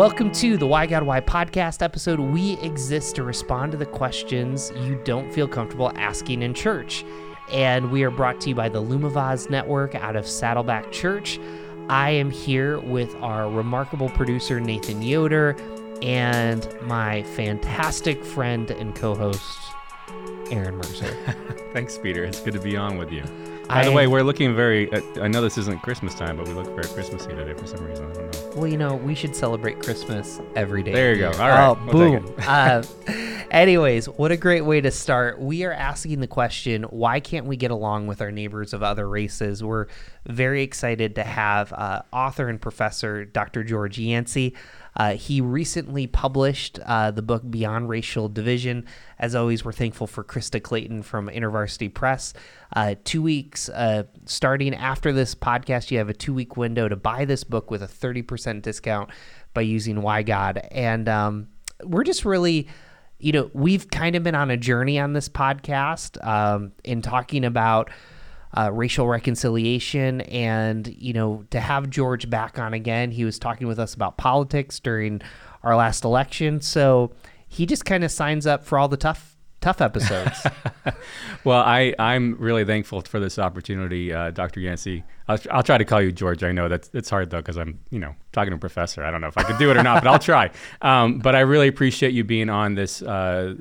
Welcome to the Why God Why podcast episode. We exist to respond to the questions you don't feel comfortable asking in church. And we are brought to you by the Lumivoz Network out of Saddleback Church. I am here with our remarkable producer, Nathan Yoder, and my fantastic friend and co host, Aaron Mercer. Thanks, Peter. It's good to be on with you. By the way, we're looking very. Uh, I know this isn't Christmas time, but we look very Christmassy today for some reason. I don't know. Well, you know, we should celebrate Christmas every day. There you go. All right. Oh, we'll boom. uh, anyways, what a great way to start. We are asking the question why can't we get along with our neighbors of other races? We're very excited to have uh, author and professor Dr. George Yancey. Uh, he recently published uh, the book Beyond Racial Division. As always, we're thankful for Krista Clayton from InterVarsity Press. Uh, two weeks uh, starting after this podcast, you have a two week window to buy this book with a 30% discount by using Why God. And um, we're just really you know, we've kind of been on a journey on this podcast um, in talking about uh, racial reconciliation. And, you know, to have George back on again, he was talking with us about politics during our last election. So he just kind of signs up for all the tough tough episodes. well, I, I'm really thankful for this opportunity, uh, Dr. Yancey. I'll, I'll, try to call you George. I know that's it's hard though because I'm you know talking to a professor. I don't know if I could do it or not, but I'll try. Um, but I really appreciate you being on this uh,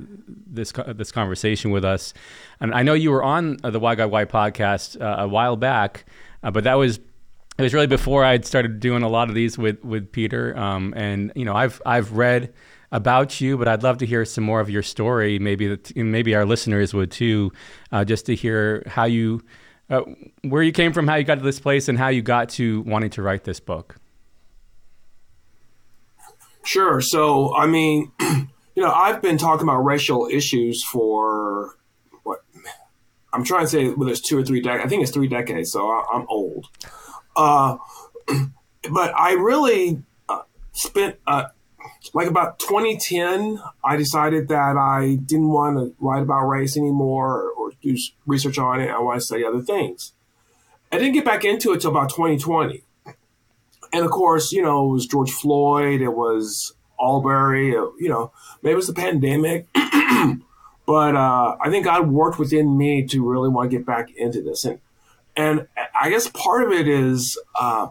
this this conversation with us. And I know you were on the Why God Why podcast uh, a while back, uh, but that was it was really before I'd started doing a lot of these with with Peter. Um, and you know I've I've read about you, but I'd love to hear some more of your story. Maybe that maybe our listeners would too, uh, just to hear how you, uh, where you came from, how you got to this place, and how you got to wanting to write this book. Sure. So, I mean, you know, I've been talking about racial issues for what I'm trying to say whether it's two or three decades. I think it's three decades, so I, am old. Uh, but I really uh, spent uh, like about 2010, I decided that I didn't want to write about race anymore or, do research on it. I want to study other things. I didn't get back into it till about 2020. And of course, you know, it was George Floyd, it was Arbery, you know, maybe it was the pandemic. but uh, I think God worked within me to really want to get back into this. And, and I guess part of it is uh,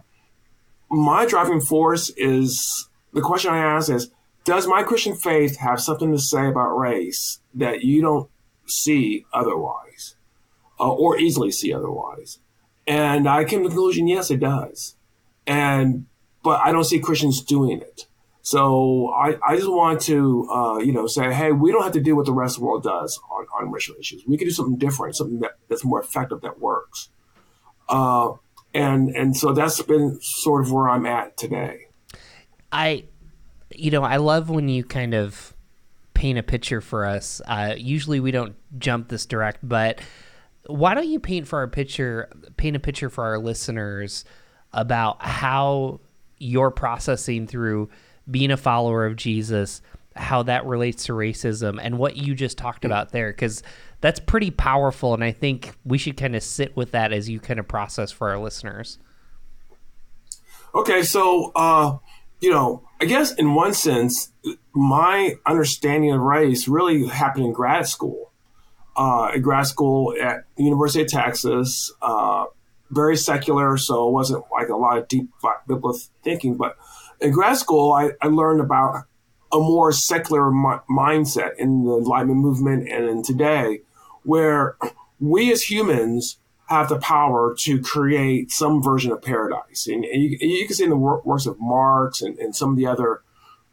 my driving force is the question I ask is Does my Christian faith have something to say about race that you don't see otherwise uh, or easily see otherwise? And I came to the conclusion yes, it does. And but I don't see Christians doing it. So I, I just want to, uh, you know, say, hey, we don't have to do what the rest of the world does on, on racial issues. We can do something different, something that, that's more effective, that works. Uh, and and so that's been sort of where I'm at today. I, you know, I love when you kind of paint a picture for us. Uh, usually we don't jump this direct, but why don't you paint for our picture, paint a picture for our listeners about how you're processing through being a follower of Jesus, how that relates to racism, and what you just talked about there, because that's pretty powerful. And I think we should kind of sit with that as you kind of process for our listeners. Okay, so uh, you know, I guess in one sense, my understanding of race really happened in grad school. Uh, in grad school at the University of Texas, uh, very secular, so it wasn't like a lot of deep biblical thinking. But in grad school, I, I learned about a more secular mi- mindset in the Enlightenment movement and in today, where we as humans have the power to create some version of paradise. And, and you, you, can see in the works of Marx and, and some of the other,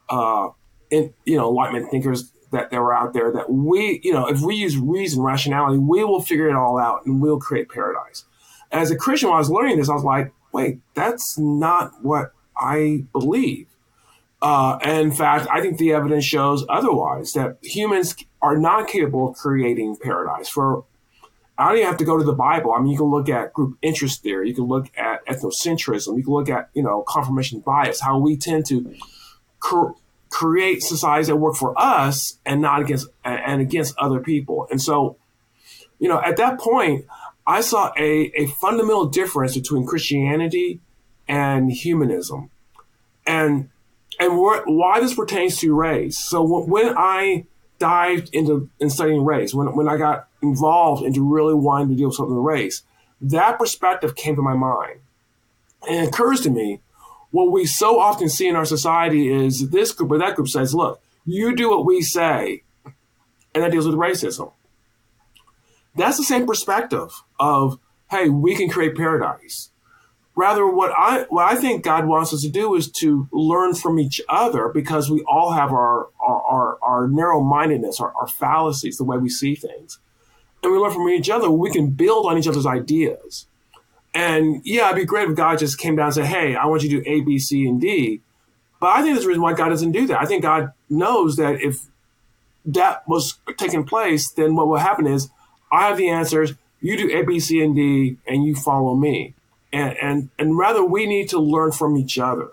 uh, in, you know, Enlightenment thinkers that, that were out there that we, you know, if we use reason, rationality, we will figure it all out and we'll create paradise. As a Christian, when I was learning this, I was like, wait, that's not what I believe. Uh, in fact, I think the evidence shows otherwise that humans are not capable of creating paradise for I don't even have to go to the Bible. I mean, you can look at group interest theory. You can look at ethnocentrism. You can look at, you know, confirmation bias, how we tend to cr- create societies that work for us and not against, and against other people. And so, you know, at that point, I saw a, a fundamental difference between Christianity and humanism. And and why this pertains to race. So when I dived into in studying race, when, when I got involved into really wanting to deal with something with race, that perspective came to my mind. And it occurs to me, what we so often see in our society is this group or that group says, look, you do what we say, and that deals with racism. That's the same perspective of, hey, we can create paradise. Rather, what I what I think God wants us to do is to learn from each other because we all have our our, our, our narrow mindedness, our, our fallacies, the way we see things. And we learn from each other, we can build on each other's ideas. And yeah, it'd be great if God just came down and said, Hey, I want you to do A, B, C, and D. But I think there's a reason why God doesn't do that. I think God knows that if that was taking place, then what will happen is I have the answers, you do A, B, C, and D, and you follow me and and and rather we need to learn from each other.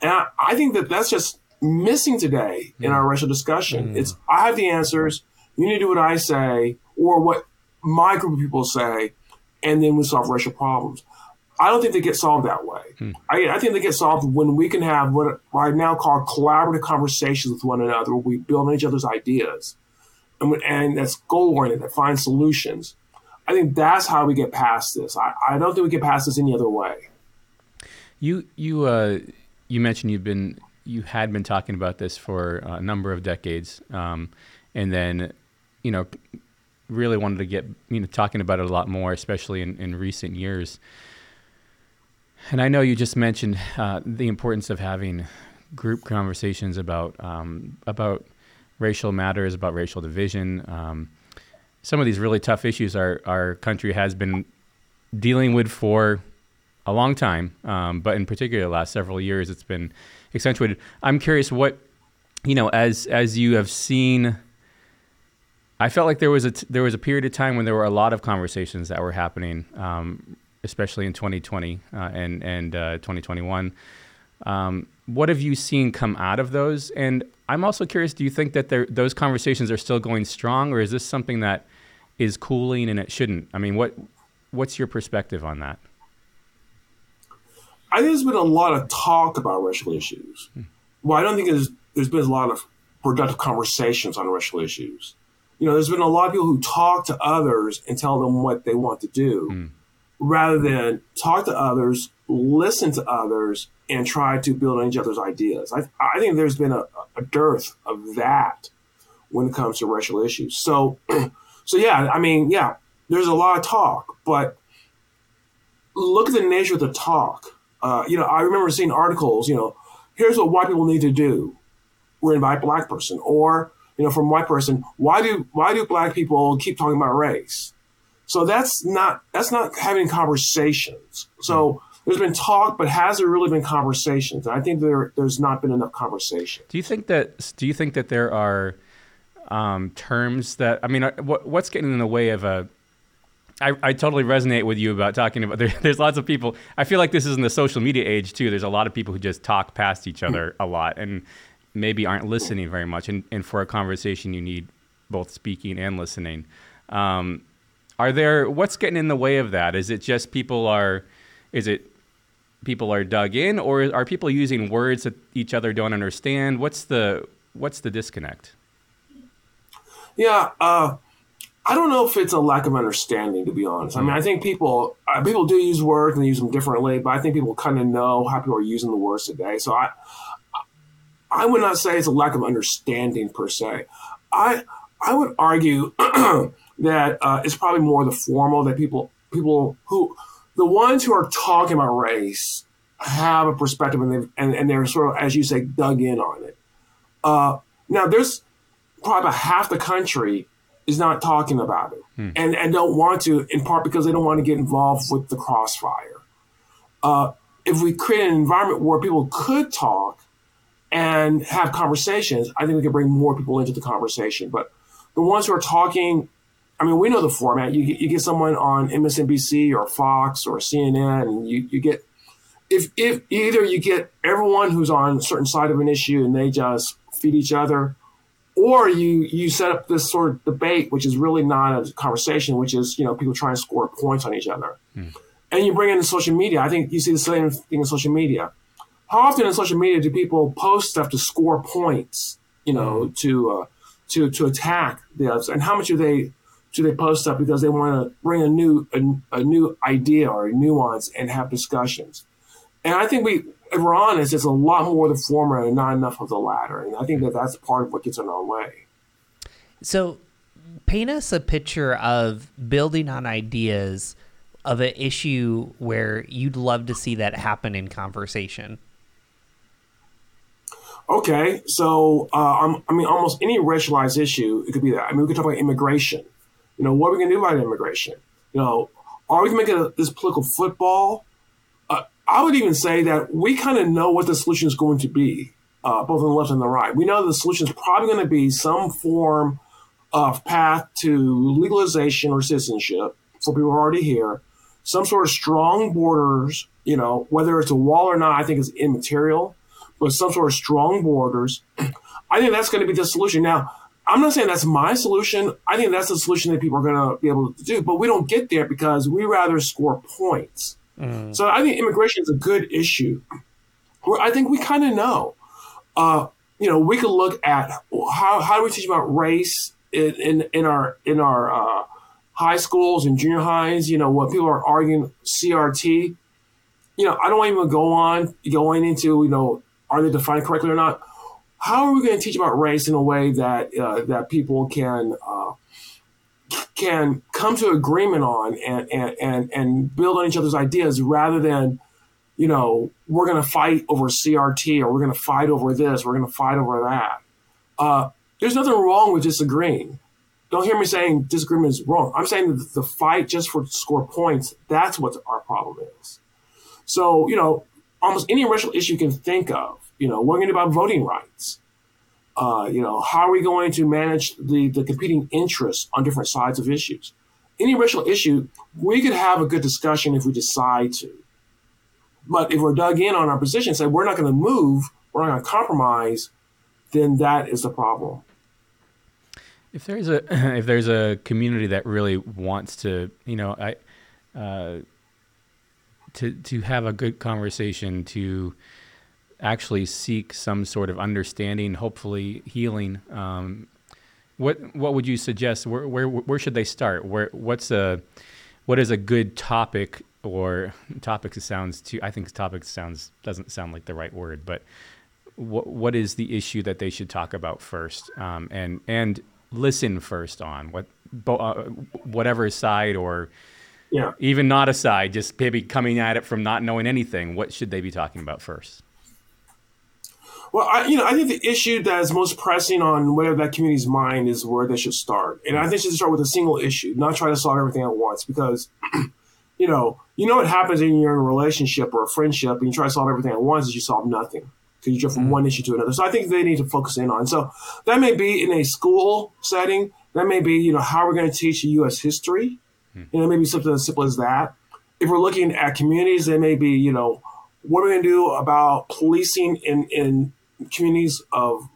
And I, I think that that's just missing today in our racial discussion. Mm. It's I have the answers. You need to do what I say or what my group of people say, and then we solve racial problems. I don't think they get solved that way. Hmm. I, I, think they get solved when we can have what I now call collaborative conversations with one another, where we build on each other's ideas, and, and that's goal oriented, that finds solutions. I think that's how we get past this. I, I don't think we get past this any other way. You you uh, you mentioned you've been you had been talking about this for a number of decades, um, and then you know really wanted to get you know talking about it a lot more, especially in, in recent years. And I know you just mentioned uh, the importance of having group conversations about um, about racial matters, about racial division. Um, some of these really tough issues our our country has been dealing with for a long time, um, but in particular the last several years, it's been accentuated. I'm curious what you know as as you have seen. I felt like there was a t- there was a period of time when there were a lot of conversations that were happening, um, especially in 2020 uh, and and uh, 2021. Um, what have you seen come out of those? And I'm also curious: Do you think that those conversations are still going strong, or is this something that is cooling and it shouldn't? I mean, what what's your perspective on that? I think there's been a lot of talk about racial issues. Hmm. Well, I don't think there's there's been a lot of productive conversations on racial issues. You know, there's been a lot of people who talk to others and tell them what they want to do, hmm. rather than talk to others, listen to others, and try to build on each other's ideas. I, I think there's been a, a dearth of that when it comes to racial issues. So So yeah, I mean, yeah, there's a lot of talk, but look at the nature of the talk. Uh, you know, I remember seeing articles. You know, here's what white people need to do. We're invite black person, or you know, from white person, why do why do black people keep talking about race? So that's not that's not having conversations. So there's been talk, but has there really been conversations? And I think there there's not been enough conversation. Do you think that do you think that there are um, terms that I mean, what, what's getting in the way of a I, I totally resonate with you about talking about there, there's lots of people i feel like this is in the social media age too there's a lot of people who just talk past each other a lot and maybe aren't listening very much and, and for a conversation you need both speaking and listening. Um, are there what's getting in the way of that? Is it just people are is it people are dug in or are people using words that each other don't understand? What's the what's the disconnect yeah, uh, I don't know if it's a lack of understanding, to be honest. I mean, I think people uh, people do use words and they use them differently, but I think people kind of know how people are using the words today. So I I would not say it's a lack of understanding per se. I I would argue that uh, it's probably more the formal that people people who the ones who are talking about race have a perspective and they and, and they're sort of as you say dug in on it. Uh, now there's probably about half the country is not talking about it hmm. and, and don't want to, in part because they don't want to get involved with the crossfire. Uh, if we create an environment where people could talk and have conversations, I think we can bring more people into the conversation. But the ones who are talking, I mean, we know the format. You get, you get someone on MSNBC or Fox or CNN, and you, you get if if either you get everyone who's on a certain side of an issue and they just feed each other, or you you set up this sort of debate, which is really not a conversation, which is you know people trying to score points on each other, mm. and you bring in social media. I think you see the same thing in social media. how often in social media do people post stuff to score points? You know, to uh, to to attack the others, and how much do they do they post stuff because they want to bring a new a, a new idea or a nuance and have discussions? And I think we, if we're honest, it's a lot more of the former and not enough of the latter. And I think that that's part of what gets in our way. So, paint us a picture of building on ideas of an issue where you'd love to see that happen in conversation. Okay, so uh, I mean, almost any racialized issue, it could be that. I mean, we could talk about immigration. You know, what are we going to do about immigration? You know, are we going to make it a, this political football? I would even say that we kind of know what the solution is going to be, uh, both on the left and the right. We know the solution is probably going to be some form of path to legalization or citizenship for people who are already here, some sort of strong borders, you know, whether it's a wall or not, I think is immaterial but some sort of strong borders. I think that's going to be the solution. Now, I'm not saying that's my solution. I think that's the solution that people are going to be able to do, but we don't get there because we rather score points. So I think immigration is a good issue. Where I think we kind of know. Uh, you know, we could look at how, how do we teach about race in, in, in our in our uh, high schools and junior highs. You know, what people are arguing CRT. You know, I don't even go on going into you know are they defined correctly or not? How are we going to teach about race in a way that uh, that people can uh, can come to agreement on and, and and and build on each other's ideas rather than you know we're going to fight over CRT or we're going to fight over this, we're going to fight over that. Uh, there's nothing wrong with disagreeing. Don't hear me saying disagreement is wrong. I'm saying that the fight just for score points, that's what our problem is. So, you know, almost any racial issue you can think of. You know, are going to about voting rights? Uh, you know, how are we going to manage the, the competing interests on different sides of issues? Any racial issue, we could have a good discussion if we decide to. But if we're dug in on our position and say we're not going to move, we're not going to compromise, then that is the problem. If there's a if there's a community that really wants to, you know, I uh, to to have a good conversation, to actually seek some sort of understanding, hopefully healing. Um, what what would you suggest? Where, where where should they start? Where what's a what is a good topic or topics sounds too? I think topic sounds doesn't sound like the right word, but what what is the issue that they should talk about first? Um, and and listen first on what uh, whatever side or yeah. even not aside, just maybe coming at it from not knowing anything, what should they be talking about first? Well, I, you know, I think the issue that is most pressing on whatever that community's mind is where they should start, and I think they should start with a single issue, not try to solve everything at once. Because, you know, you know what happens when you're in a relationship or a friendship, and you try to solve everything at once, is you solve nothing because you jump from mm-hmm. one issue to another. So I think they need to focus in on. So that may be in a school setting. That may be, you know, how we're going to teach U.S. history Hmm. You know, maybe something as simple as that. If we're looking at communities, there may be, you know, what are we going to do about policing in, in communities of,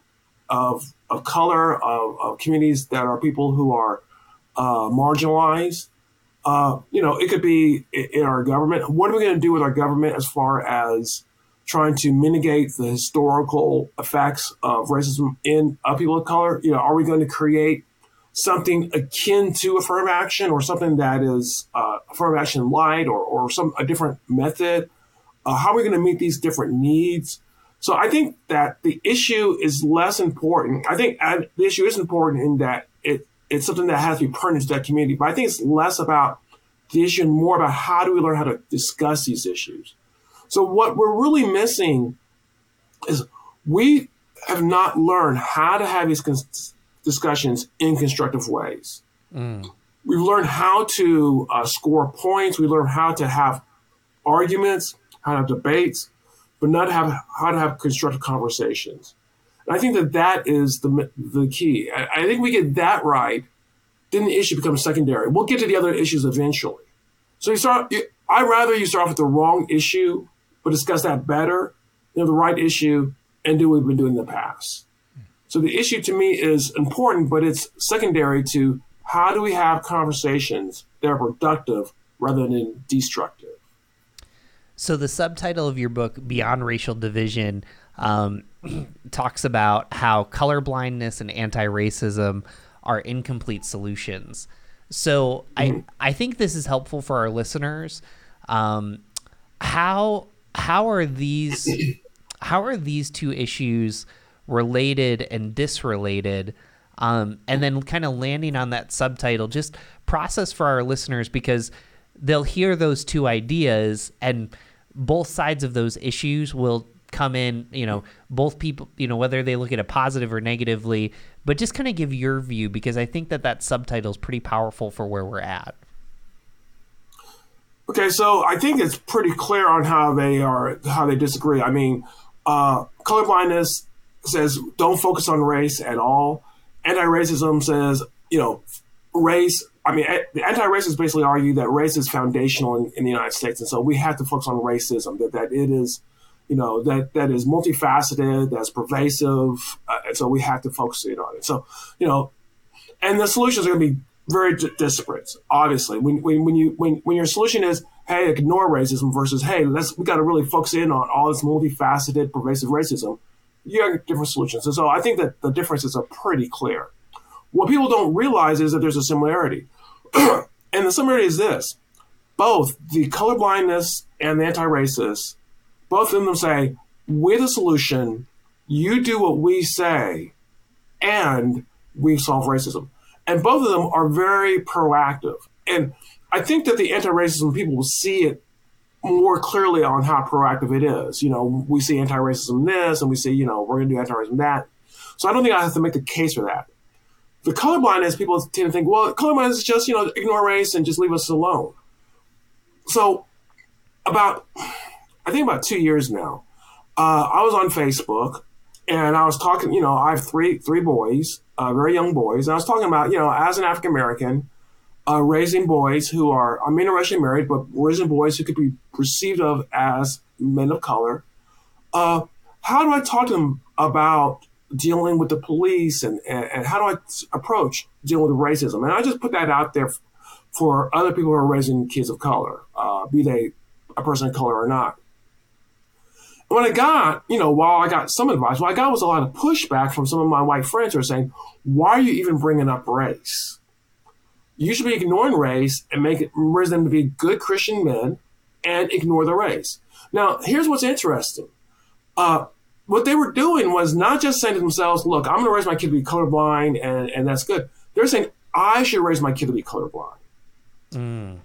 of, of color, of, of communities that are people who are uh, marginalized? Uh, you know, it could be in our government. What are we going to do with our government as far as trying to mitigate the historical effects of racism in uh, people of color? You know, are we going to create something akin to affirmative action or something that is uh, affirmative action light or, or some a different method? Uh, how are we going to meet these different needs? So I think that the issue is less important. I think the issue is important in that it it's something that has to be pertinent to that community. But I think it's less about the issue and more about how do we learn how to discuss these issues. So what we're really missing is we have not learned how to have these discussions in constructive ways. Mm. We've learned how to uh, score points. We learned how to have arguments, how to have debates, but not have how to have constructive conversations. And I think that that is the the key. I, I think we get that right, then the issue becomes secondary. We'll get to the other issues eventually. So you start. I'd rather you start off with the wrong issue, but discuss that better, than the right issue, and do what we've been doing in the past. So the issue to me is important, but it's secondary to how do we have conversations that are productive rather than destructive. So the subtitle of your book, Beyond Racial Division, um, talks about how colorblindness and anti-racism are incomplete solutions. So I I think this is helpful for our listeners. Um, how how are these how are these two issues related and disrelated? Um, and then kind of landing on that subtitle, just process for our listeners because they'll hear those two ideas and both sides of those issues will come in, you know, both people, you know, whether they look at it positive or negatively, but just kind of give your view because I think that that subtitle is pretty powerful for where we're at. Okay, so I think it's pretty clear on how they are how they disagree. I mean, uh, colorblindness says don't focus on race at all. Anti-racism says you know race. I mean, the anti-racists basically argue that race is foundational in, in the United States, and so we have to focus on racism. That that it is, you know, that that is multifaceted, that's pervasive, uh, and so we have to focus in on it. So, you know, and the solutions are going to be very d- disparate. Obviously, when, when, when you when, when your solution is hey ignore racism versus hey let's we got to really focus in on all this multifaceted pervasive racism, you have different solutions. And so I think that the differences are pretty clear. What people don't realize is that there's a similarity, and the similarity is this: both the colorblindness and the anti-racist, both of them say we're the solution. You do what we say, and we solve racism and both of them are very proactive. And I think that the anti-racism people will see it more clearly on how proactive it is. You know, we see anti-racism this, and we see, you know, we're going to do anti-racism that. So I don't think I have to make the case for that. The colorblindness, people tend to think, well, colorblindness is just, you know, ignore race and just leave us alone. So about, I think about two years now, uh, I was on Facebook and I was talking, you know, I have three three boys, uh, very young boys, and I was talking about, you know, as an African American, uh, raising boys who are, I'm interracially married, but raising boys who could be perceived of as men of color. Uh, how do I talk to them about dealing with the police and, and, and how do I approach dealing with racism? And I just put that out there for other people who are raising kids of color, uh, be they a person of color or not what I got, you know, while I got some advice, what I got was a lot of pushback from some of my white friends who are saying, why are you even bringing up race? You should be ignoring race and make it, raise them to be good Christian men and ignore the race. Now, here's what's interesting. Uh, what they were doing was not just saying to themselves, look, I'm going to raise my kid to be colorblind and, and that's good. They're saying, I should raise my kid to be colorblind. Mm.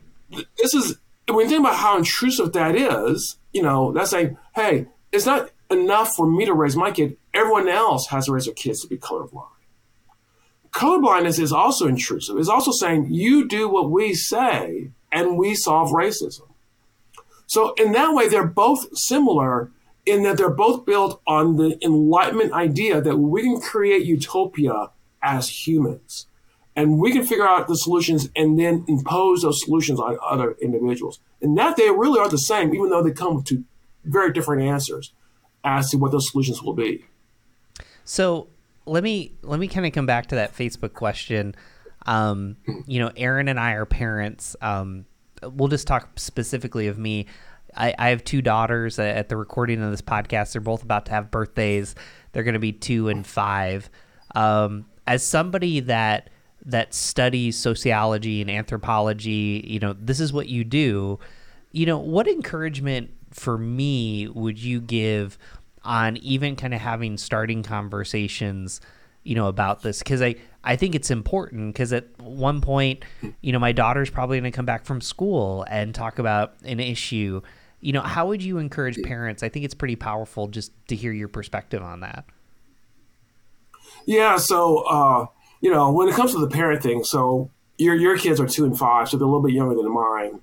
This is, when you think about how intrusive that is, you know, that's saying, hey, it's not enough for me to raise my kid. Everyone else has to raise their kids to be colorblind. Colorblindness is also intrusive. It's also saying you do what we say and we solve racism. So in that way, they're both similar in that they're both built on the enlightenment idea that we can create utopia as humans and we can figure out the solutions and then impose those solutions on other individuals. And that they really are the same, even though they come to very different answers as to what those solutions will be. So let me let me kind of come back to that Facebook question. Um, you know, Aaron and I are parents. Um, we'll just talk specifically of me. I, I have two daughters at the recording of this podcast. They're both about to have birthdays. They're going to be two and five. Um, as somebody that that studies sociology and anthropology, you know, this is what you do. You know, what encouragement for me would you give on even kind of having starting conversations you know about this because i i think it's important because at one point you know my daughter's probably going to come back from school and talk about an issue you know how would you encourage parents i think it's pretty powerful just to hear your perspective on that yeah so uh you know when it comes to the parent thing so your your kids are two and five so they're a little bit younger than mine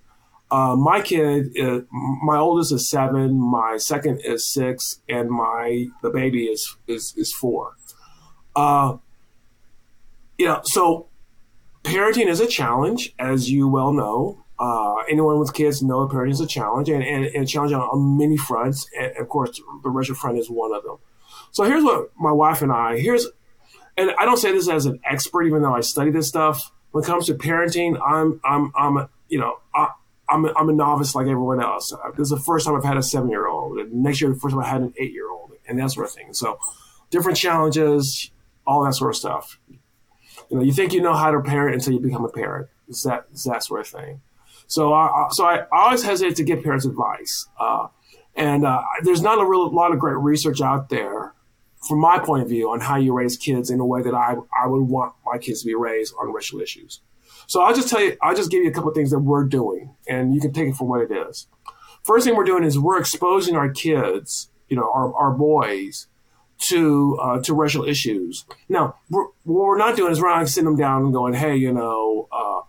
uh, my kid, is, my oldest is seven, my second is six, and my the baby is is is four. Uh, you know, so parenting is a challenge, as you well know. Uh, anyone with kids know parenting is a challenge, and, and, and a challenge on, many fronts. And of course, the racial front is one of them. So here's what my wife and I here's, and I don't say this as an expert, even though I study this stuff. When it comes to parenting, I'm I'm I'm you know I, I'm a, I'm a novice like everyone else. Uh, this is the first time I've had a seven year old. Next year, the first time I had an eight year old, and that sort of thing. So, different challenges, all that sort of stuff. You know, you think you know how to parent until you become a parent. It's that it's that sort of thing. So, I, so I, always hesitate to give parents advice, uh, and uh, there's not a real lot of great research out there, from my point of view, on how you raise kids in a way that I I would want my kids to be raised on racial issues. So I'll just tell you, I'll just give you a couple of things that we're doing, and you can take it for what it is. First thing we're doing is we're exposing our kids, you know, our, our boys to uh, to racial issues. Now, we're, what we're not doing is we're not sitting them down and going, hey, you know, uh,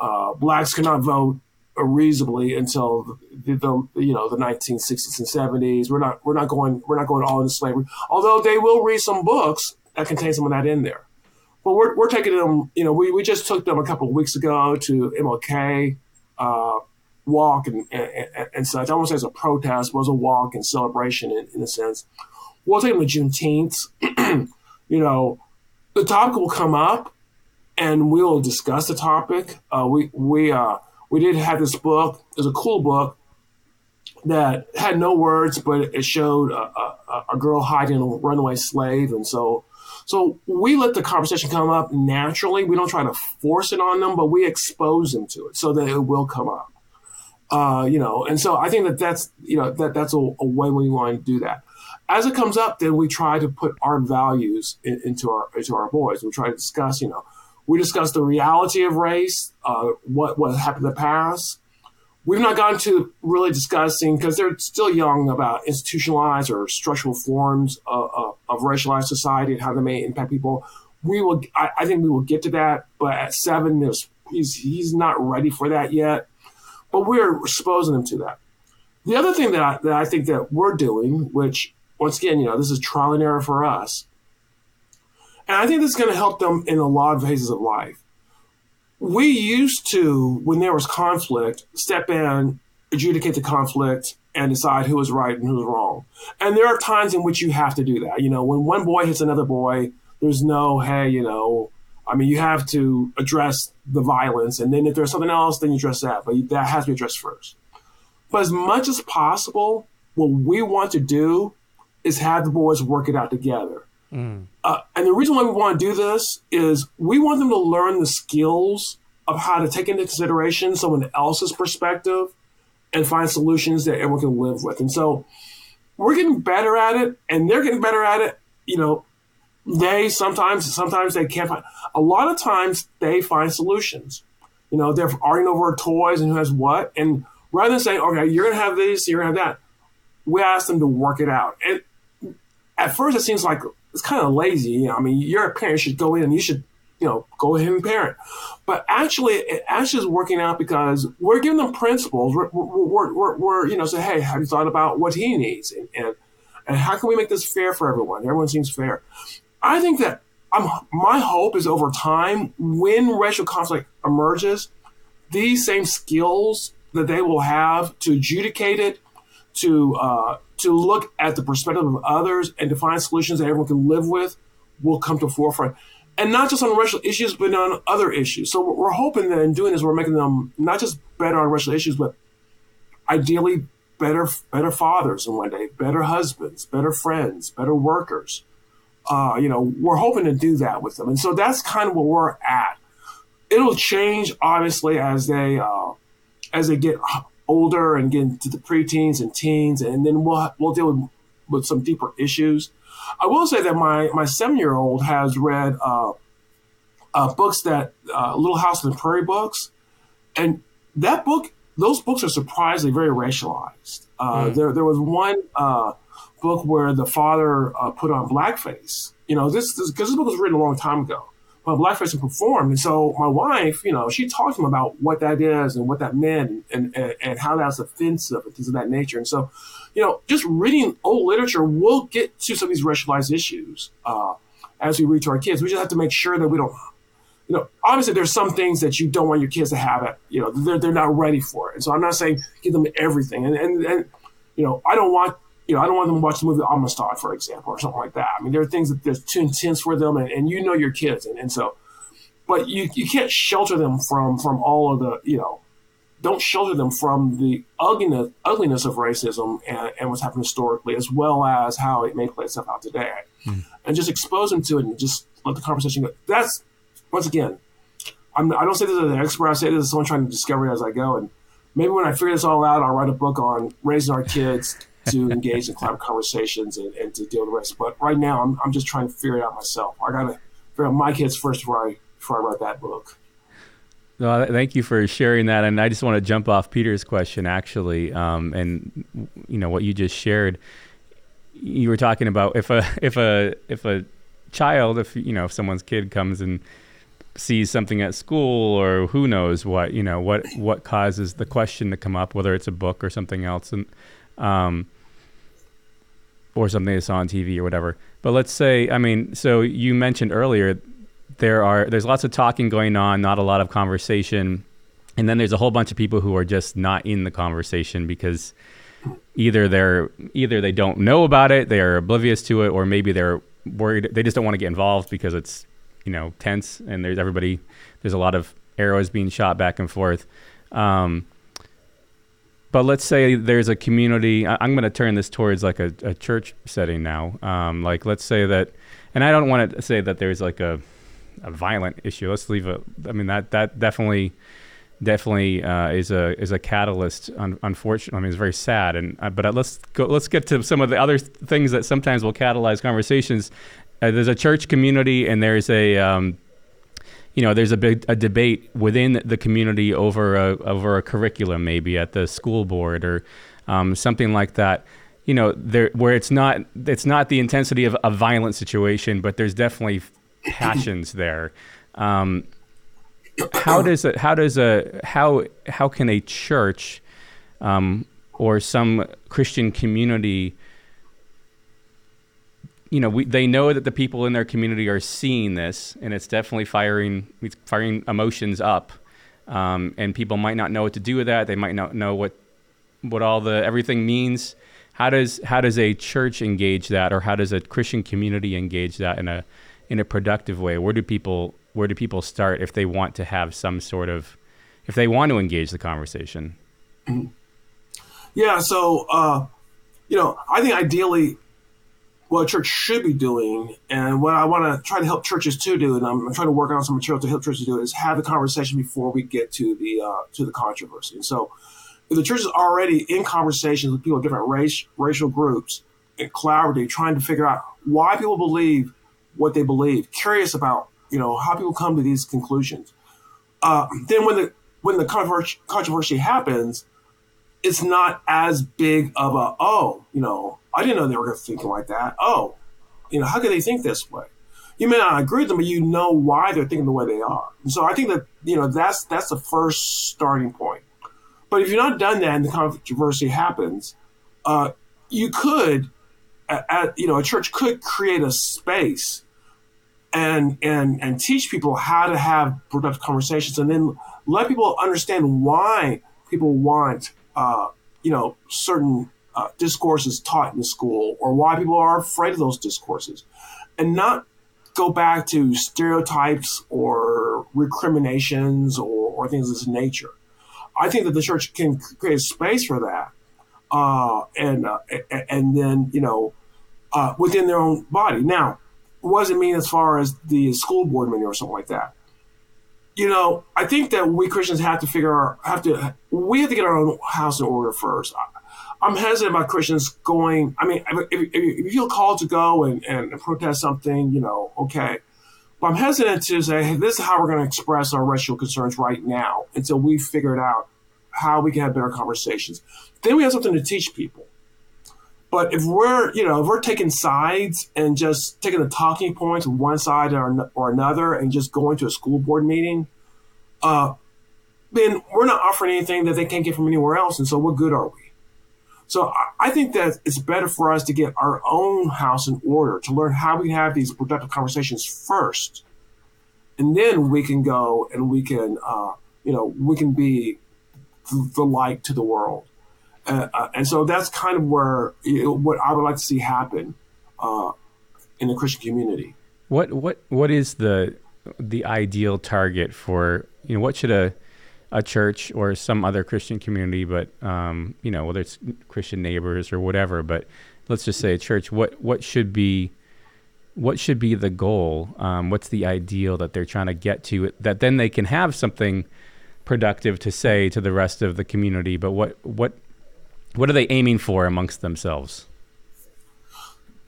uh, blacks cannot vote reasonably until the, the, you know the 1960s and 70s. We're not we're not going we're not going all into slavery. Although they will read some books that contain some of that in there. But we're, we're taking them, you know, we, we just took them a couple of weeks ago to MLK uh, walk and, and, and, such. I won't say it's a protest, but it was a walk and celebration in, in a sense. We'll take them to Juneteenth. you know, the topic will come up and we'll discuss the topic. Uh, we, we, uh, we did have this book. It was a cool book that had no words, but it showed a, a, a girl hiding a runaway slave. And so so we let the conversation come up naturally. We don't try to force it on them, but we expose them to it so that it will come up. Uh, you know, and so I think that that's you know that that's a, a, way we want to do that. As it comes up, then we try to put our values in, into our into our boys. We try to discuss, you know, we discuss the reality of race, uh, what what happened in the past, We've not gone to really discussing because they're still young about institutionalized or structural forms of, of, of, racialized society and how they may impact people. We will, I, I think, we will get to that. But at seven, there's he's he's not ready for that yet. But we're exposing him to that. The other thing that I, that I think that we're doing, which once again, you know, this is trial and error for us, and I think this is going to help them in a lot of phases of life we used to, when there was conflict, step in, adjudicate the conflict, and decide who was right and who was wrong. And there are times in which you have to do that. You know, when one boy hits another boy, there's no, hey, you know, I mean, you have to address the violence. And then if there's something else, then you address that. But that has to be addressed first. But as much as possible, what we want to do is have the boys work it out together. Mm. Uh, and the reason why we want to do this is we want them to learn the skills of how to take into consideration someone else's perspective and find solutions that everyone can live with. And so we're getting better at it, and they're getting better at it. You know, they sometimes sometimes they can't find. A lot of times they find solutions. You know, they're arguing over toys and who has what, and rather than saying, "Okay, you're gonna have this, you're gonna have that," we ask them to work it out. And at first, it seems like it's kind of lazy. I mean, you're a parent, you should go in and you should, you know, go ahead and parent. But actually, it actually is working out because we're giving them principles. We're, we're, we're, we're you know, say, hey, have you thought about what he needs? And, and, and how can we make this fair for everyone? Everyone seems fair. I think that I'm, my hope is over time, when racial conflict emerges, these same skills that they will have to adjudicate it, to uh, to look at the perspective of others and to find solutions that everyone can live with will come to forefront. And not just on racial issues, but on other issues. So what we're hoping that in doing this, we're making them not just better on racial issues, but ideally better better fathers in one day, better husbands, better friends, better workers. Uh, you know, we're hoping to do that with them, and so that's kind of where we're at. It'll change obviously as they uh, as they get older and get into the preteens and teens, and then we'll we'll deal with, with some deeper issues. I will say that my my seven year old has read uh, uh, books that uh, Little House on the Prairie books, and that book those books are surprisingly very racialized. Mm. There there was one uh, book where the father uh, put on blackface. You know this because this, this book was written a long time ago but blackface and performed. And so my wife, you know, she talked to him about what that is and what that meant and, and, and how that's offensive and things of that nature. And so, you know, just reading old literature, we'll get to some of these racialized issues uh, as we read to our kids. We just have to make sure that we don't, you know, obviously there's some things that you don't want your kids to have it. You know, they're, they're not ready for it. And so I'm not saying give them everything. And, and, and you know, I don't want you know, I don't want them to watch the movie Amistad, for example, or something like that. I mean, there are things that are too intense for them, and, and you know your kids, and, and so, but you, you can't shelter them from from all of the you know don't shelter them from the ugliness, ugliness of racism and, and what's happened historically, as well as how it may play itself out today, mm. and just expose them to it and just let the conversation go. That's once again, I'm, I do not say this as an expert. I say this as someone trying to discover it as I go. And maybe when I figure this all out, I'll write a book on raising our kids to engage in collaborative conversations and, and, to deal with race. But right now, I'm, I'm just trying to figure it out myself. I got to figure out my kids first before I before I write that book. No, thank you for sharing that. And I just want to jump off Peter's question, actually, um, and you know what you just shared. You were talking about if a if a if a child, if you know, if someone's kid comes and sees something at school, or who knows what, you know, what what causes the question to come up, whether it's a book or something else, and um, or something they saw on TV or whatever. But let's say, I mean, so you mentioned earlier there are there's lots of talking going on, not a lot of conversation, and then there's a whole bunch of people who are just not in the conversation because either they're either they don't know about it, they are oblivious to it, or maybe they're worried they just don't want to get involved because it's you know tense and there's everybody there's a lot of arrows being shot back and forth. Um, but let's say there's a community. I, am going to turn this towards like a, a church setting now. Um, like let's say that, and I don't want to say that there's like a a violent issue. Let's leave it. I mean that that definitely definitely uh, is a is a catalyst. Un- unfortunately, I mean it's very sad. And uh, but uh, let's go. Let's get to some of the other things that sometimes will catalyze conversations. Uh, there's a church community, and there's a um, you know there's a big a debate within the community over a over a curriculum, maybe at the school board or um, something like that. You know, there where it's not it's not the intensity of a violent situation, but there's definitely passions there. Um, how does it? How does a how how can a church um, or some Christian community? You know, we, they know that the people in their community are seeing this, and it's definitely firing it's firing emotions up. Um, and people might not know what to do with that. They might not know what what all the everything means. How does how does a church engage that, or how does a Christian community engage that in a in a productive way? Where do people where do people start if they want to have some sort of if they want to engage the conversation? Yeah, so uh, you know, I think ideally what a church should be doing, and what I want to try to help churches to do, and I'm, I'm, trying to work on some material to help churches do, is have the conversation before we get to the uh, to the controversy. And so, if the church is already in conversations with people of different race racial groups and collaborative, trying to figure out why people believe what they believe, curious about you know how people come to these conclusions. Uh, then when the when the controversy happens, it's not as big of a oh you know I didn't know they were thinking like that. Oh, you know how could they think this way? You may not agree with them, but you know why they're thinking the way they are. And so I think that you know that's that's the first starting point. But if you're not done that and the controversy happens, uh, you could at, you know, a church could create a space and and and teach people how to have productive conversations, and then let people understand why people want uh, you know certain uh, discourses taught in school, or why people are afraid of those discourses, and not go back to stereotypes or recriminations or, or things of this nature. I think that the church can create space for that, uh, and uh, and then you know uh, within their own body. Now, what does it mean as far as the school board meeting or something like that? You know, I think that we Christians have to figure out, have to, we have to get our own house in order first. I'm hesitant about Christians going, I mean, if, if, you feel called to go and, and protest something, you know, okay. But I'm hesitant to say, hey, this is how we're going to express our racial concerns right now until we figure it out how we can have better conversations. Then we have something to teach people. But if we're, you know, if we're taking sides and just taking the talking points of one side or, or another and just going to a school board meeting, uh, then we're not offering anything that they can't get from anywhere else. And so what good are we? So I think that it's better for us to get our own house in order, to learn how we have these productive conversations first. And then we can go and we can, uh, you know, we can be the light to the world. Uh, uh, and so that's kind of where you know, what I would like to see happen uh, in the Christian community. What what what is the the ideal target for you know what should a a church or some other Christian community, but um, you know whether it's Christian neighbors or whatever. But let's just say a church. What what should be what should be the goal? Um, what's the ideal that they're trying to get to? That then they can have something productive to say to the rest of the community. But what what what are they aiming for amongst themselves?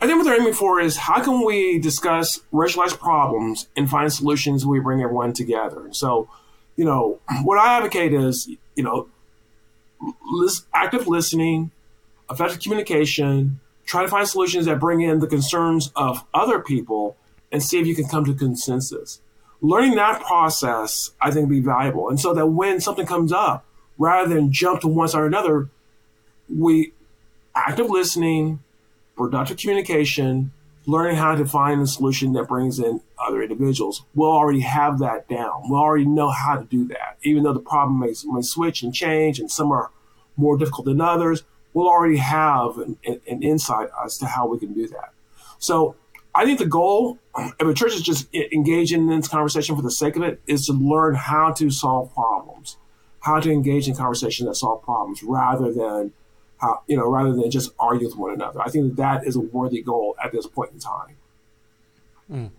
I think what they're aiming for is how can we discuss racialized problems and find solutions we bring everyone together. So, you know, what I advocate is, you know, active listening, effective communication, try to find solutions that bring in the concerns of other people and see if you can come to consensus. Learning that process, I think, would be valuable. And so that when something comes up, rather than jump to one side or another, we active listening, productive communication, learning how to find a solution that brings in other individuals. We'll already have that down. We'll already know how to do that. Even though the problem may, may switch and change and some are more difficult than others, we'll already have an, an insight as to how we can do that. So I think the goal, if a church is just engaging in this conversation for the sake of it, is to learn how to solve problems, how to engage in conversations that solve problems rather than how, you know, rather than just argue with one another. I think that that is a worthy goal at this point in time. Mm.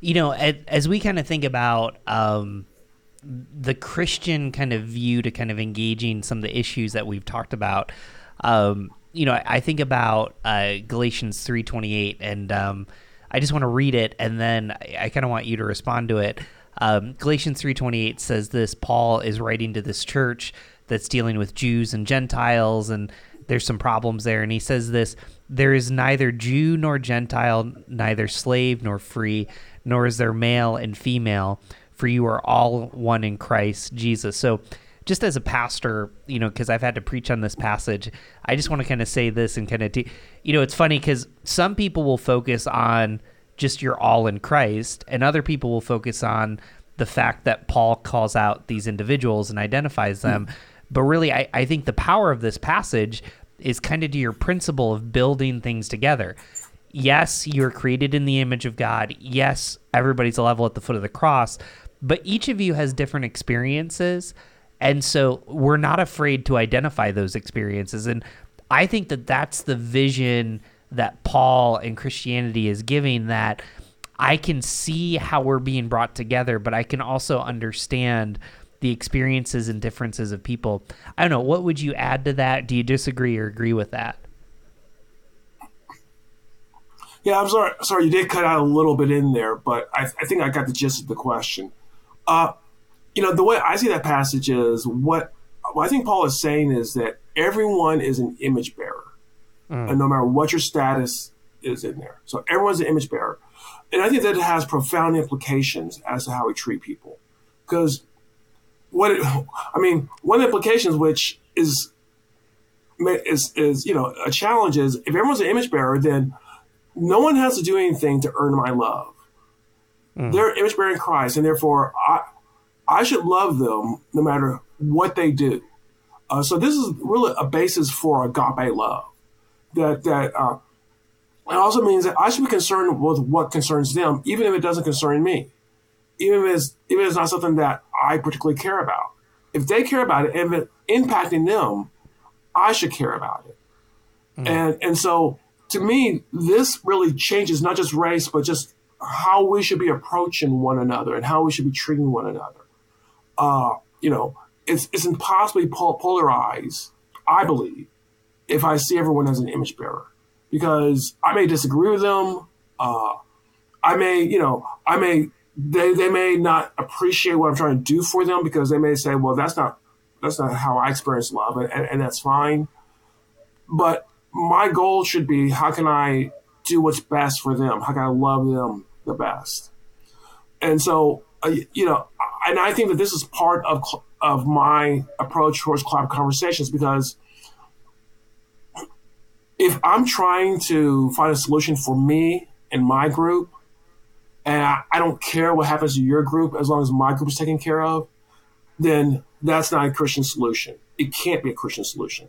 You know, as, as, we kind of think about um, the Christian kind of view to kind of engaging some of the issues that we've talked about, um, you know, I, I think about uh, Galatians three twenty eight, and um, I just want to read it, and then I, I kind of want you to respond to it. Um, Galatians three twenty eight says this: Paul is writing to this church that's dealing with Jews and Gentiles, and there's some problems there. And he says this there is neither Jew nor Gentile, neither slave nor free, nor is there male and female, for you are all one in Christ Jesus. So, just as a pastor, you know, because I've had to preach on this passage, I just want to kind of say this and kind of, t- you know, it's funny because some people will focus on just you're all in Christ, and other people will focus on the fact that Paul calls out these individuals and identifies them. Mm but really, I, I think the power of this passage is kind of to your principle of building things together. Yes, you're created in the image of God. Yes, everybody's a level at the foot of the cross, but each of you has different experiences. And so we're not afraid to identify those experiences. And I think that that's the vision that Paul and Christianity is giving that I can see how we're being brought together, but I can also understand the experiences and differences of people. I don't know. What would you add to that? Do you disagree or agree with that? Yeah, I'm sorry. Sorry, you did cut out a little bit in there, but I, I think I got the gist of the question. Uh, you know, the way I see that passage is what, what I think Paul is saying is that everyone is an image bearer, mm. and no matter what your status is in there, so everyone's an image bearer, and I think that it has profound implications as to how we treat people, because what it, I mean, one of the implications which is is is you know a challenge is if everyone's an image bearer, then no one has to do anything to earn my love. Mm. They're image bearing Christ, and therefore I I should love them no matter what they do. Uh, so this is really a basis for agape love. That that uh, it also means that I should be concerned with what concerns them, even if it doesn't concern me even if it's even if it's not something that I particularly care about. If they care about it, if it's impacting them, I should care about it. Mm. And and so to me, this really changes not just race, but just how we should be approaching one another and how we should be treating one another. Uh, you know, it's it's impossibly polarized, I believe, if I see everyone as an image bearer, because I may disagree with them. Uh, I may, you know, I may they they may not appreciate what I'm trying to do for them because they may say, well, that's not that's not how I experience love, and, and, and that's fine. But my goal should be how can I do what's best for them? How can I love them the best? And so, uh, you know, and I think that this is part of of my approach towards club conversations because if I'm trying to find a solution for me and my group, and I, I, don't care what happens to your group as long as my group is taken care of, then that's not a Christian solution. It can't be a Christian solution.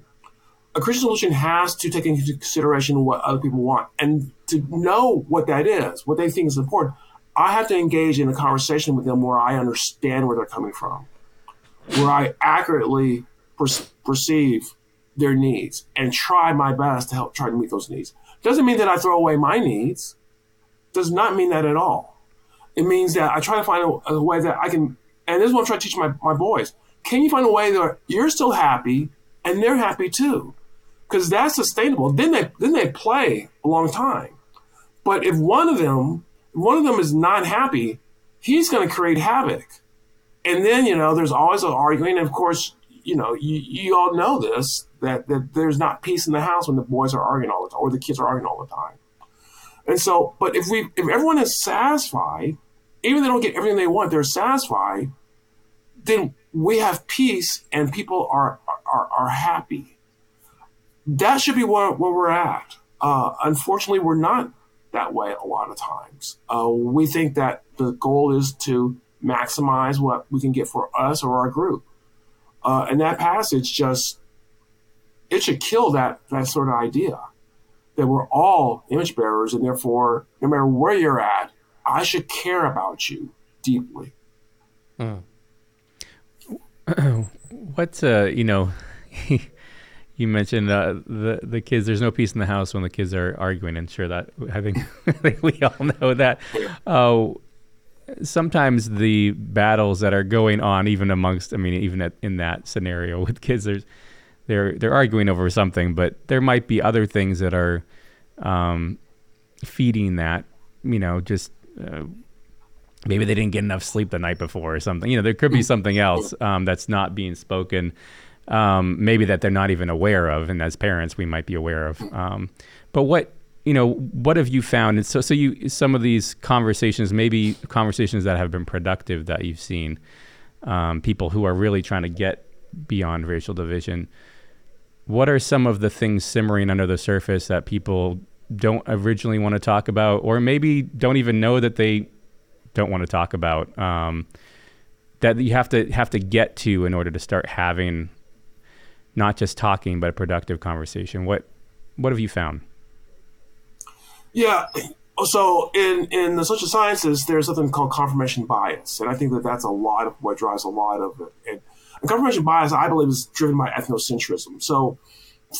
A Christian solution has to take into consideration what other people want. And to know what that is, what they think is important, I have to engage in a conversation with them where I understand where they're coming from. where I accurately per- perceive their needs and try my best to help try to meet those needs. Doesn't mean that I throw away my needs. Does not mean that at all. It means that I try to find a, a way that I can, and this is what I'm trying to teach my, my boys. Can you find a way that you're still happy and they're happy too? Because that's sustainable. Then they then they play a long time. But if one of them one of them is not happy, he's going to create havoc. And then you know there's always an arguing. And of course, you know you, you all know this that, that there's not peace in the house when the boys are arguing all the time or the kids are arguing all the time. And so, but if we if everyone is satisfied, even if they don't get everything they want, they're satisfied, then we have peace and people are are, are happy. That should be where, where we're at. Uh, unfortunately, we're not that way a lot of times. Uh, we think that the goal is to maximize what we can get for us or our group. Uh, and that passage just it should kill that that sort of idea that we're all image bearers and therefore no matter where you're at i should care about you deeply. Mm. what's uh you know you mentioned uh, the the kids there's no peace in the house when the kids are arguing and sure that i think, I think we all know that. Uh, sometimes the battles that are going on even amongst i mean even at, in that scenario with kids there's they're they're arguing over something, but there might be other things that are um, feeding that. You know, just uh, maybe they didn't get enough sleep the night before or something. You know, there could be something else um, that's not being spoken. Um, maybe that they're not even aware of, and as parents, we might be aware of. Um, but what you know, what have you found? And so, so you some of these conversations, maybe conversations that have been productive that you've seen, um, people who are really trying to get beyond racial division what are some of the things simmering under the surface that people don't originally want to talk about, or maybe don't even know that they don't want to talk about? Um, that you have to have to get to in order to start having not just talking but a productive conversation. What what have you found? Yeah. So in in the social sciences, there's something called confirmation bias, and I think that that's a lot of what drives a lot of it. And confirmation bias, I believe, is driven by ethnocentrism. So,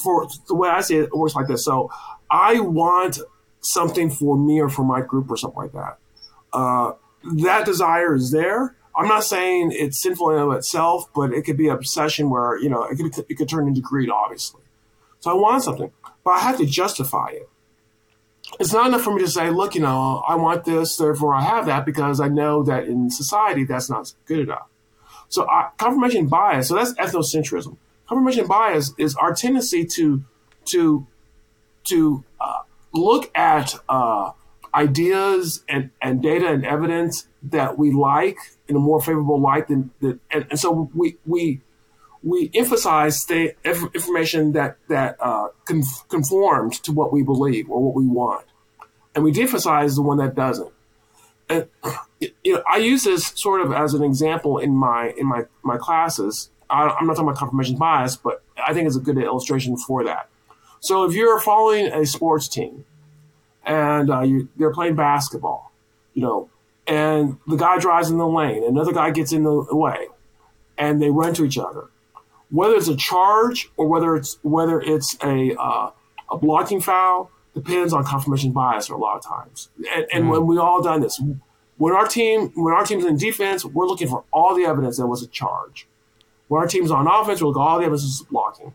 for the way I see it, it works like this. So, I want something for me or for my group or something like that. Uh, that desire is there. I'm not saying it's sinful in of itself, but it could be an obsession where you know it could it could turn into greed, obviously. So I want something, but I have to justify it. It's not enough for me to say, look, you know, I want this, therefore I have that, because I know that in society that's not good enough. So uh, confirmation bias, so that's ethnocentrism. Confirmation bias is our tendency to to to uh, look at uh, ideas and, and data and evidence that we like in a more favorable light than, than and, and so we we we emphasize the information that that uh, conforms to what we believe or what we want, and we de-emphasize the one that doesn't and you know, I use this sort of as an example in my in my my classes. I, am not talking about confirmation bias, but I think it's a good illustration for that. So if you're following a sports team and uh, you, they're playing basketball, you know, and the guy drives in the lane, another guy gets in the way, and they run to each other. Whether it's a charge or whether it's whether it's a uh, a blocking foul depends on confirmation bias a lot of times. And, and mm. when we all done this, when our team when our team's in defense, we're looking for all the evidence that was a charge. When our team's on offense, we'll look all the evidence is blocking.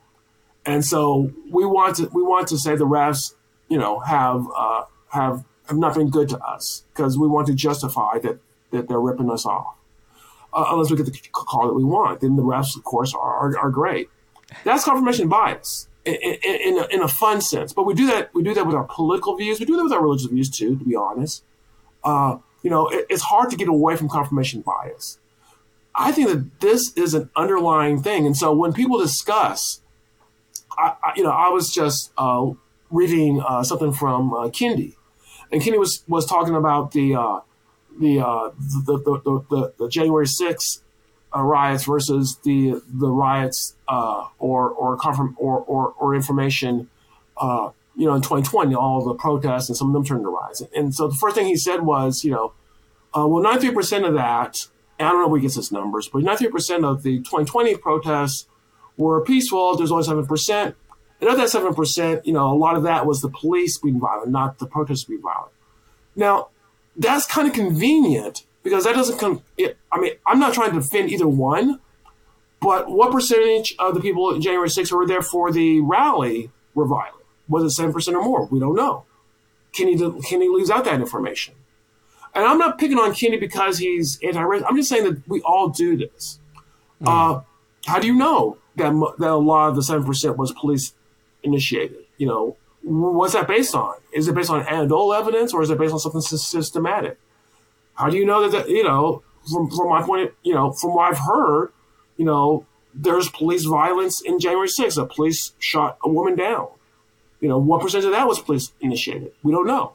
And so we want to we want to say the refs, you know, have uh, have have not been good to us because we want to justify that that they're ripping us off. Uh, unless we get the call that we want, then the refs, of course, are, are, are great. That's confirmation bias in, in, a, in, a, fun sense. But we do that. We do that with our political views. We do that with our religious views too. To be honest, uh, you know, it, it's hard to get away from confirmation bias. I think that this is an underlying thing, and so when people discuss, I, I you know, I was just uh, reading uh, something from uh, and Kendi was was talking about the uh, the, uh, the, the, the, the, January sixth uh, riots versus the the riots uh, or or confirm or or, or information. You know, in 2020, all the protests and some of them turned to riots. And so the first thing he said was, you know, uh, well, 93% of that I don't know where he gets his numbers, but 93% of the 2020 protests were peaceful. There's only 7%. And of that 7%, you know, a lot of that was the police being violent, not the protesters being violent. Now, that's kind of convenient because that doesn't come. It, I mean, I'm not trying to defend either one, but what percentage of the people in January 6th who were there for the rally were violent? Was it 7% or more? We don't know. Kendi, Kendi leaves out that information. And I'm not picking on Kendi because he's anti-racist. I'm just saying that we all do this. Mm. Uh, how do you know that, that a lot of the 7% was police initiated? You know, what's that based on? Is it based on anecdotal evidence or is it based on something systematic? How do you know that, that you know, from, from my point, of, you know, from what I've heard, you know, there's police violence in January 6th. A police shot a woman down. You know, what percentage of that was police initiated? We don't know.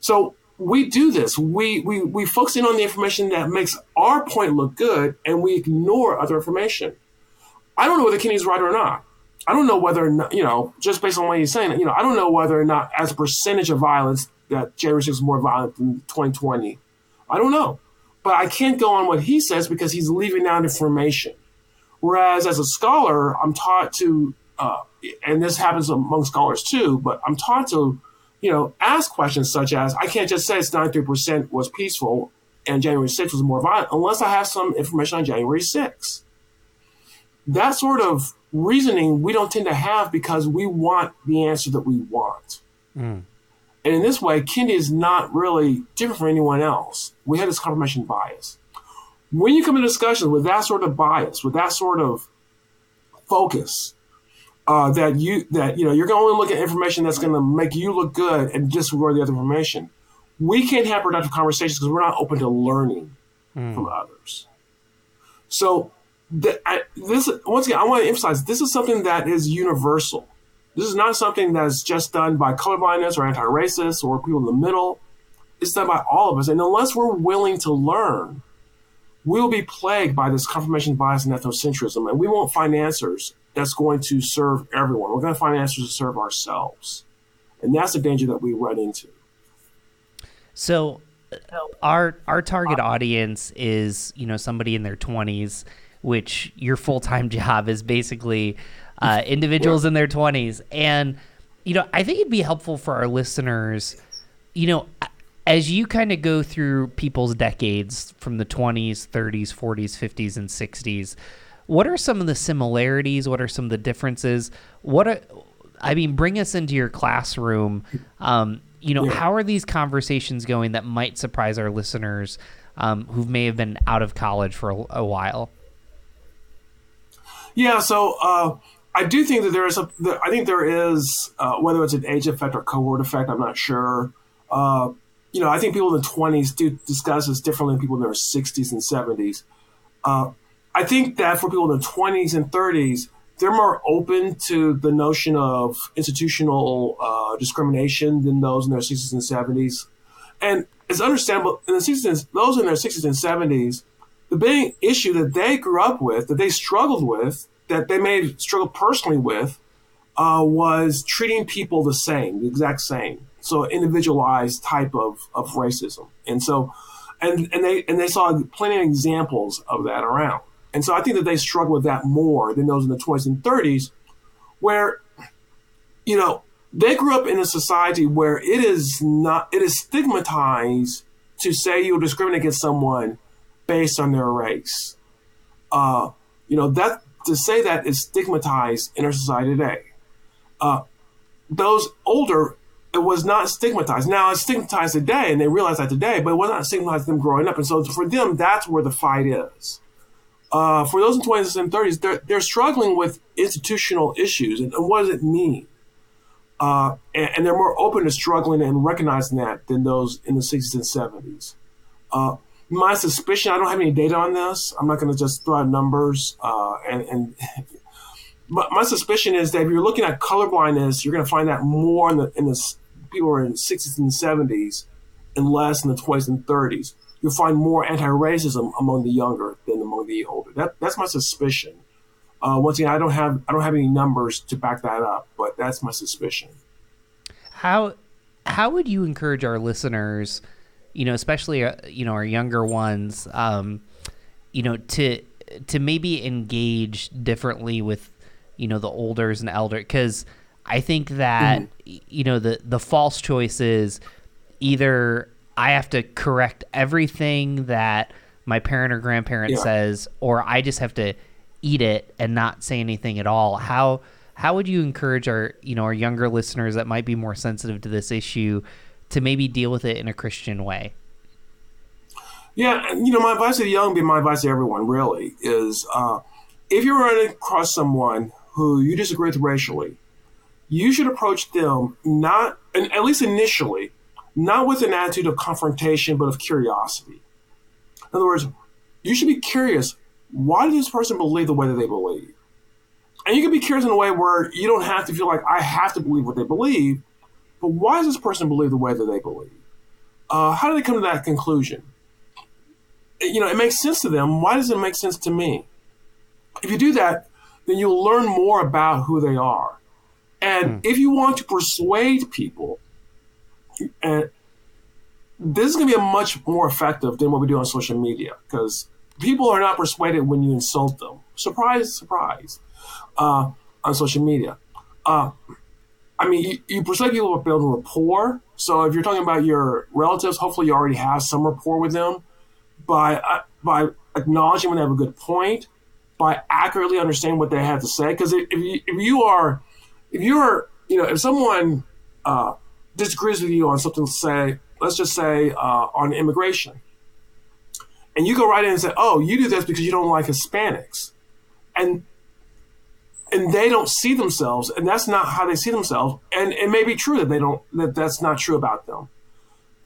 So we do this. We, we, we focus in on the information that makes our point look good and we ignore other information. I don't know whether Kendi's right or not. I don't know whether not, you know, just based on what he's saying, you know, I don't know whether or not as a percentage of violence that January 6th is more violent than 2020. I don't know. But I can't go on what he says because he's leaving out information. Whereas as a scholar, I'm taught to, uh, and this happens among scholars too, but I'm taught to, you know, ask questions such as, I can't just say it's 93% was peaceful and January 6th was more violent unless I have some information on January 6th. That sort of reasoning we don't tend to have because we want the answer that we want. Mm. And in this way, Kendi is not really different from anyone else. We have this confirmation bias. When you come into discussions with that sort of bias, with that sort of focus, uh, that you that you know you're going to only look at information that's going to make you look good and disregard the other information. We can't have productive conversations because we're not open to learning mm. from others. So the, I, this once again, I want to emphasize this is something that is universal. This is not something that's just done by colorblindness or anti-racists or people in the middle. It's done by all of us, and unless we're willing to learn, we'll be plagued by this confirmation bias and ethnocentrism, and we won't find answers that's going to serve everyone. We're going to find answers to serve ourselves, and that's the danger that we run into. So, our our target audience is you know somebody in their twenties which your full time job is basically uh, individuals yeah. in their 20s. And, you know, I think it'd be helpful for our listeners, you know, as you kind of go through people's decades from the 20s, 30s, 40s, 50s, and 60s, what are some of the similarities? What are some of the differences? What are, I mean, bring us into your classroom. Um, you know, yeah. how are these conversations going that might surprise our listeners um, who may have been out of college for a, a while? Yeah, so uh, I do think that there is a. I think there is uh, whether it's an age effect or cohort effect. I'm not sure. Uh, you know, I think people in the 20s do discuss this differently than people in their 60s and 70s. I think that for people in the 20s and 30s, they're more open to the notion of institutional uh, discrimination than those in their 60s and 70s. And it's understandable in the 60s, those in their 60s and 70s the big issue that they grew up with, that they struggled with, that they may struggle personally with, uh, was treating people the same, the exact same. So individualized type of, of racism. And so, and, and they, and they saw plenty of examples of that around. And so I think that they struggle with that more than those in the 20s and 30s, where, you know, they grew up in a society where it is not, it is stigmatized to say you'll discriminate against someone based on their race. Uh, you know, that to say that is stigmatized in our society today. Uh, those older, it was not stigmatized. Now it's stigmatized today, and they realize that today, but it was not stigmatized them growing up. And so for them, that's where the fight is. Uh, for those in 20s and 30s, they're, they're struggling with institutional issues. And, what does it mean? Uh, and, and, they're more open to struggling and recognizing that than those in the 60s and 70s. Uh, my suspicion, I don't have any data on this. I'm not going to just throw out numbers. Uh, and, and but my suspicion is that if you're looking at colorblindness, you're going to find that more in the, in the people who are in the 60s and 70s and less in the 20s and 30s. You'll find more anti-racism among the younger than among the older. That, that's my suspicion. Uh, once again, I don't have I don't have any numbers to back that up, but that's my suspicion. How how would you encourage our listeners? you know, especially uh, you know our younger ones, um, you know, to to maybe engage differently with, you know, the olders and elder because I think that mm-hmm. you know the the false choice is either I have to correct everything that my parent or grandparent yeah. says, or I just have to eat it and not say anything at all. How how would you encourage our you know our younger listeners that might be more sensitive to this issue to maybe deal with it in a Christian way? Yeah, you know, my advice to the young, be my advice to everyone really is uh, if you're running across someone who you disagree with racially, you should approach them not, and at least initially, not with an attitude of confrontation, but of curiosity. In other words, you should be curious why does this person believe the way that they believe? And you can be curious in a way where you don't have to feel like I have to believe what they believe, but why does this person believe the way that they believe? Uh, how do they come to that conclusion? You know, it makes sense to them. Why does it make sense to me? If you do that, then you'll learn more about who they are. And hmm. if you want to persuade people, and this is going to be a much more effective than what we do on social media because people are not persuaded when you insult them. Surprise, surprise, uh, on social media. Uh, I mean, you, you persuade people by building rapport. So if you're talking about your relatives, hopefully you already have some rapport with them by uh, by acknowledging when they have a good point, by accurately understanding what they have to say. Because if you, if you are, if you're, you know, if someone uh, disagrees with you on something, say, let's just say uh, on immigration, and you go right in and say, "Oh, you do this because you don't like Hispanics," and and they don't see themselves, and that's not how they see themselves, and it may be true that they don't that that's not true about them.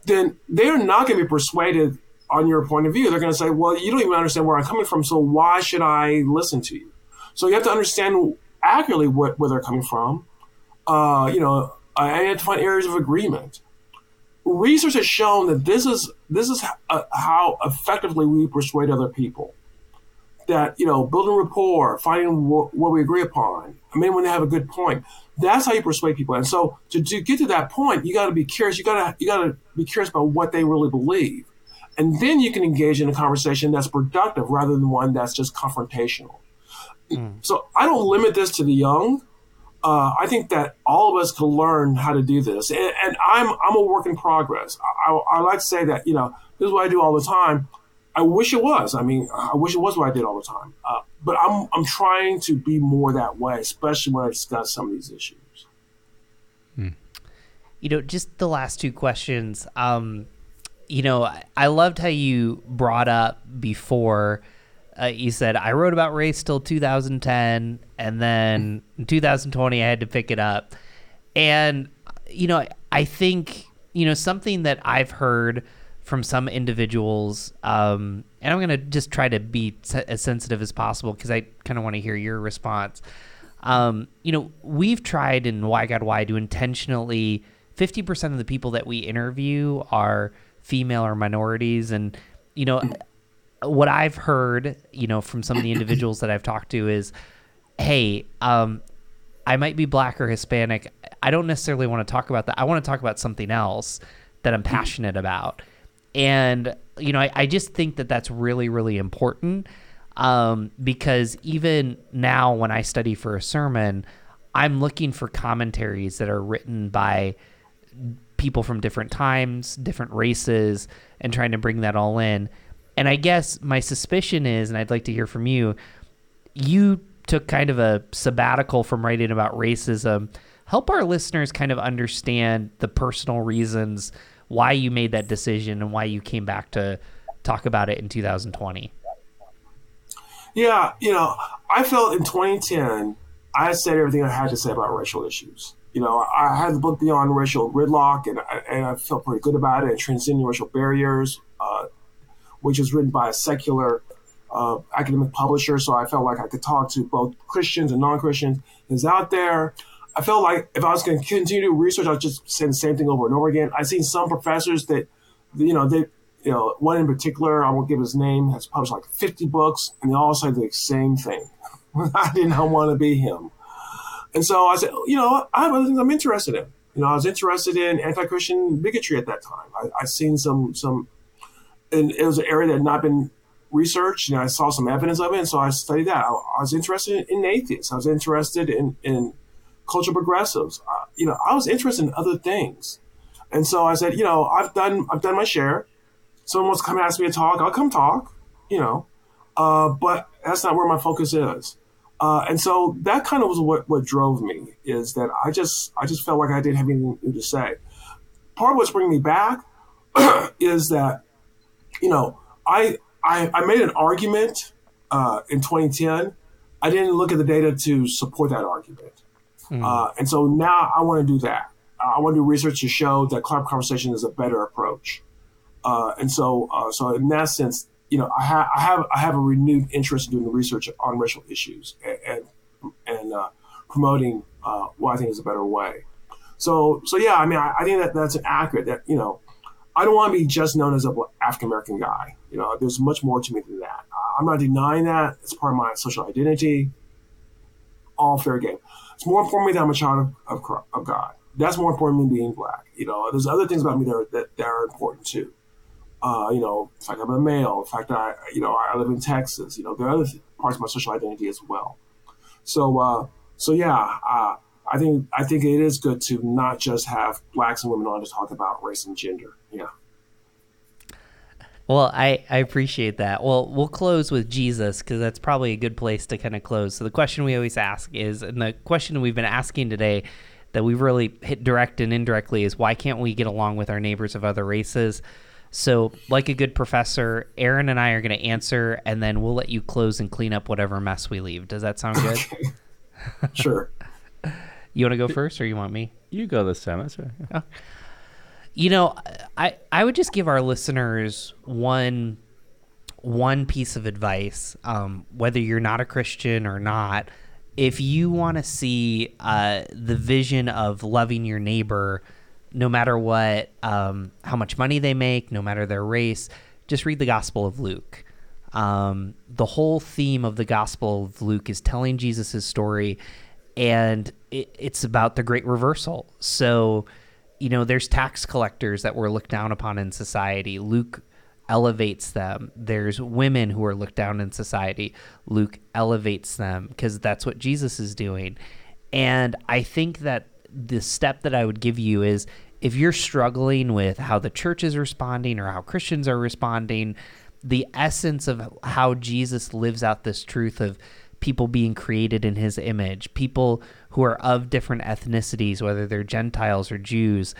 Then they're not going to be persuaded on your point of view. They're going to say, "Well, you don't even understand where I'm coming from, so why should I listen to you?" So you have to understand accurately what, where they're coming from. Uh, you know, I had to find areas of agreement research has shown that this is this is uh, how effectively we persuade other people. That you know, building rapport, finding what, what we agree upon. I mean, when they have a good point, that's how you persuade people. And so, to, to get to that point, you got to be curious. You got to you got to be curious about what they really believe, and then you can engage in a conversation that's productive rather than one that's just confrontational. Mm. So, I don't limit this to the young uh, I think that all of us can learn how to do this, and, and I'm I'm a work in progress. I, I, I, like to say that you know this is what I do all the time. I wish it was. I mean, I wish it was what I did all the time. Uh, but I'm I'm trying to be more that way, especially when I discuss some of these issues. Hmm. You know, just the last two questions. Um, you know, I, I loved how you brought up before uh, you said I wrote about race till 2010, and then in 2020 I had to pick it up. And you know, I think you know something that I've heard from some individuals, um, and I'm gonna just try to be as sensitive as possible because I kind of want to hear your response. Um, you know, we've tried in Why God Why to intentionally 50% of the people that we interview are female or minorities, and you know, what I've heard, you know, from some of the individuals that I've talked to is, hey, um, I might be black or Hispanic. I don't necessarily want to talk about that. I want to talk about something else that I'm passionate about. And, you know, I, I just think that that's really, really important um, because even now when I study for a sermon, I'm looking for commentaries that are written by people from different times, different races, and trying to bring that all in and I guess my suspicion is, and I'd like to hear from you, you took kind of a sabbatical from writing about racism. Help our listeners kind of understand the personal reasons why you made that decision and why you came back to talk about it in 2020. Yeah, you know, I felt in 2010, I said everything I had to say about racial issues. You know, I had the book Beyond Racial Gridlock, and I, and I felt pretty good about it, and transcending racial barriers. Uh, which is written by a secular uh, academic publisher. So I felt like I could talk to both Christians and non-Christians. Is out there. I felt like if I was going to continue to research, I was just saying the same thing over and over again. I've seen some professors that, you know, they, you know, one in particular, I won't give his name, has published like 50 books, and they all say the same thing. I did not want to be him. And so I said, you know, I have other things I'm interested in. You know, I was interested in anti-Christian bigotry at that time. I, I've seen some some and it was an area that had not been researched, and I saw some evidence of it, and so I studied that. I, I was interested in atheists. I was interested in in cultural progressives. You know, I was interested in other things, and so I said, you know, I've done I've done my share. Someone wants to come ask me to talk, I'll come talk. You know, uh, but that's not where my focus is. Uh, and so that kind of was what, what drove me is that I just I just felt like I didn't have anything to say. Part of what's bringing me back is that you know I I, I made an argument uh, in 2010. I didn't look at the data to support that argument, mm. uh, and so now I want to do that. I want to do research to show that club conversation is a better approach. Uh, and so, uh, so in that sense, you know, I, ha- I have I have a renewed interest in doing the research on racial issues and and, and uh, promoting uh, what I think is a better way. So so yeah, I mean, I, I, think that that's accurate. That you know, I don't want to be just known as a African American guy. You know, there's much more to me than that. I'm not denying that. It's part of my social identity. All fair game. It's more important to me that I'm a child of, of, of God. That's more important than being black. You know, there's other things about me that are, that, that are important too. Uh, you know, the fact I'm a male, the fact that I, you know, I live in Texas. You know, there are other parts of my social identity as well. So, uh, so yeah, uh, I think I think it is good to not just have blacks and women on to talk about race and gender. Yeah. Well, I, I appreciate that. Well, we'll close with Jesus because that's probably a good place to kind of close. So the question we always ask is, and the question we've been asking today that we've really hit direct and indirectly is, why can't we get along with our neighbors of other races? So, like a good professor, Aaron and I are going to answer, and then we'll let you close and clean up whatever mess we leave. Does that sound good? sure. You want to go first, or you want me? You go this time. That's right. Oh. You know, I I would just give our listeners one one piece of advice, um, whether you're not a Christian or not. If you want to see uh, the vision of loving your neighbor no matter what, um, how much money they make, no matter their race, just read the Gospel of Luke. Um, the whole theme of the Gospel of Luke is telling Jesus' story, and it, it's about the great reversal. So, you know, there's tax collectors that were looked down upon in society. Luke elevates them. There's women who are looked down in society. Luke elevates them because that's what Jesus is doing. And I think that the step that I would give you is if you're struggling with how the church is responding or how Christians are responding, the essence of how Jesus lives out this truth of people being created in his image, people who are of different ethnicities, whether they're Gentiles or Jews,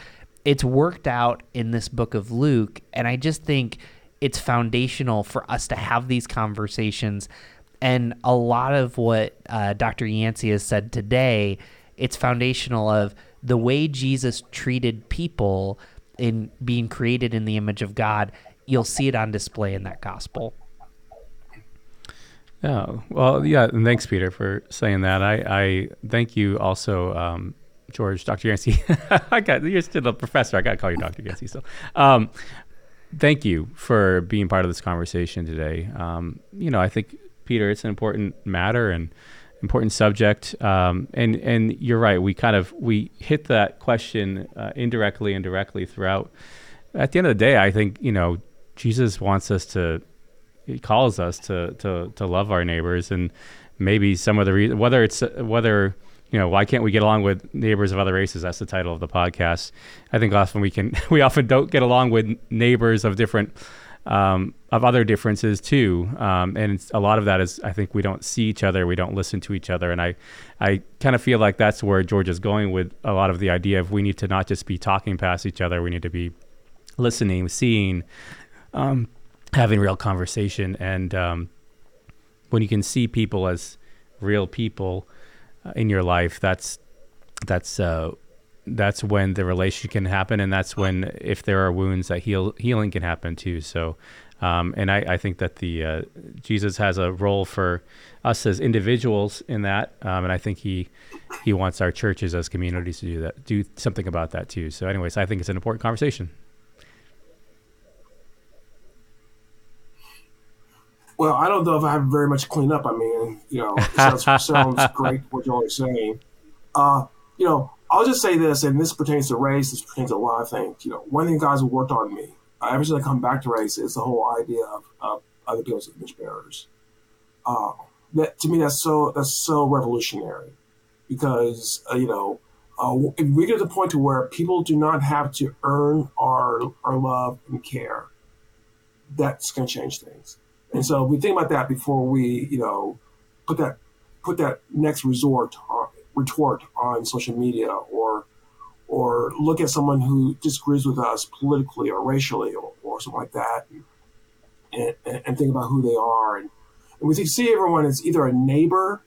it's worked out in this book of Luke. And I just think it's foundational for us to have these conversations. And a lot of what uh, Dr. Yancey has said today it's foundational of the way Jesus treated people in being created in the image of God. You'll see it on display in that gospel. Oh well, yeah. And thanks, Peter, for saying that. I, I thank you also, um, George, Dr. Yancey. I got you're still a professor. I got to call you Dr. Yancey still. Um, thank you for being part of this conversation today. Um, you know, I think Peter, it's an important matter, and important subject. Um, and and you're right. We kind of we hit that question uh, indirectly and directly throughout. At the end of the day, I think you know Jesus wants us to. He calls us to to to love our neighbors, and maybe some of the reason whether it's whether you know why can't we get along with neighbors of other races? That's the title of the podcast. I think often we can we often don't get along with neighbors of different um, of other differences too. Um, and a lot of that is, I think, we don't see each other, we don't listen to each other, and I, I kind of feel like that's where George is going with a lot of the idea of we need to not just be talking past each other, we need to be listening, seeing, um, having real conversation, and um, when you can see people as real people uh, in your life, that's that's uh, that's when the relationship can happen, and that's when if there are wounds, that heal healing can happen too. So, um, and I, I, think that the uh, Jesus has a role for us as individuals in that, um, and I think he he wants our churches as communities to do that, do something about that too. So, anyways, I think it's an important conversation. Well, I don't know if I have very much clean up. I mean, you know, it sounds, sounds great what you're saying. Uh, you know, I'll just say this, and this pertains to race. This pertains to a lot of things. You know, one thing guys have worked on me uh, ever since I come back to race is the whole idea of, of, other people's image bearers. Uh, that to me, that's so that's so revolutionary, because uh, you know, uh, if we get to the point to where people do not have to earn our our love and care, that's going to change things. And so we think about that before we, you know, put that put that next resort on, retort on social media or or look at someone who disagrees with us politically or racially or, or something like that and, and, and, think about who they are. And, and we see everyone as either a neighbor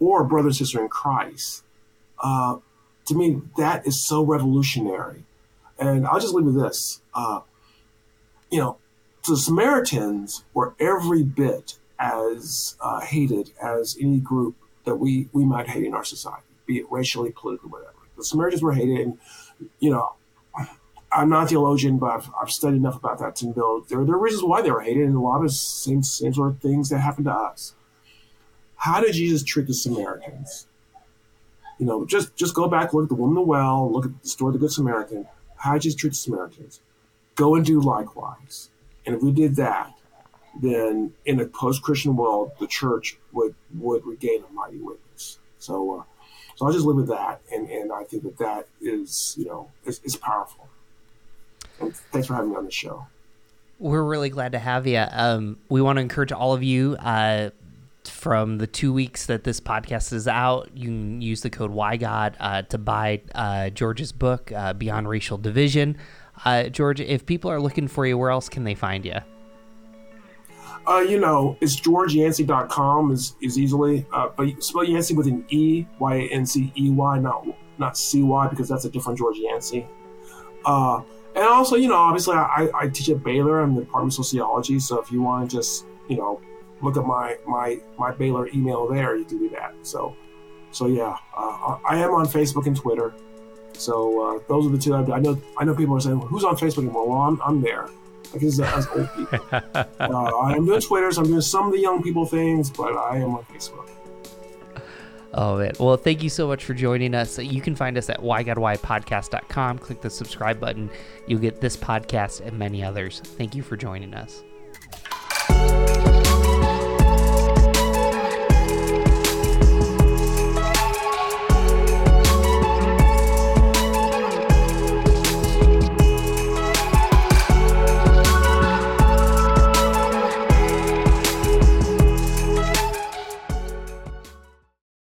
or a brother and sister in christ. Uh, to me that is so revolutionary. And i'll just leave with this. Uh, you know the samaritans were every bit as uh, hated as any group that we, we might hate in our society, be it racially, politically, whatever. The Samaritans were hated, and you know, I'm not a theologian, but I've, I've studied enough about that to know there, there are reasons why they were hated, and a lot of the same, same sort of things that happened to us. How did Jesus treat the Samaritans? You know, just just go back, look at the woman of the well, look at the story of the Good Samaritan. How did Jesus treat the Samaritans? Go and do likewise. And if we did that, then in a post-Christian world, the church would would regain a mighty witness. So, uh, so I'll just live with that, and and I think that that is you know is, is powerful. And thanks for having me on the show. We're really glad to have you. Um, we want to encourage all of you. Uh, from the two weeks that this podcast is out, you can use the code WhyGod uh, to buy uh, George's book, uh, Beyond Racial Division. Uh, George, if people are looking for you, where else can they find you? Uh, you know, it's georgeyancey.com is, is easily, uh, but spell Yancey with an E, Y-A-N-C-E-Y, not, not C-Y, because that's a different George Yancey. Uh, and also, you know, obviously I, I teach at Baylor. I'm in the Department of Sociology. So if you want to just, you know, look at my, my, my Baylor email there, you can do that. So, so yeah, uh, I am on Facebook and Twitter. So uh, those are the two. I, I know. I know people are saying, "Who's on Facebook anymore?" Well, I'm, I'm there. Like as, as old people. uh, I'm doing Twitters. I'm doing some of the young people things, but I am on Facebook. Oh man. Well, thank you so much for joining us. You can find us at whygodwhypodcast.com. Click the subscribe button. You'll get this podcast and many others. Thank you for joining us.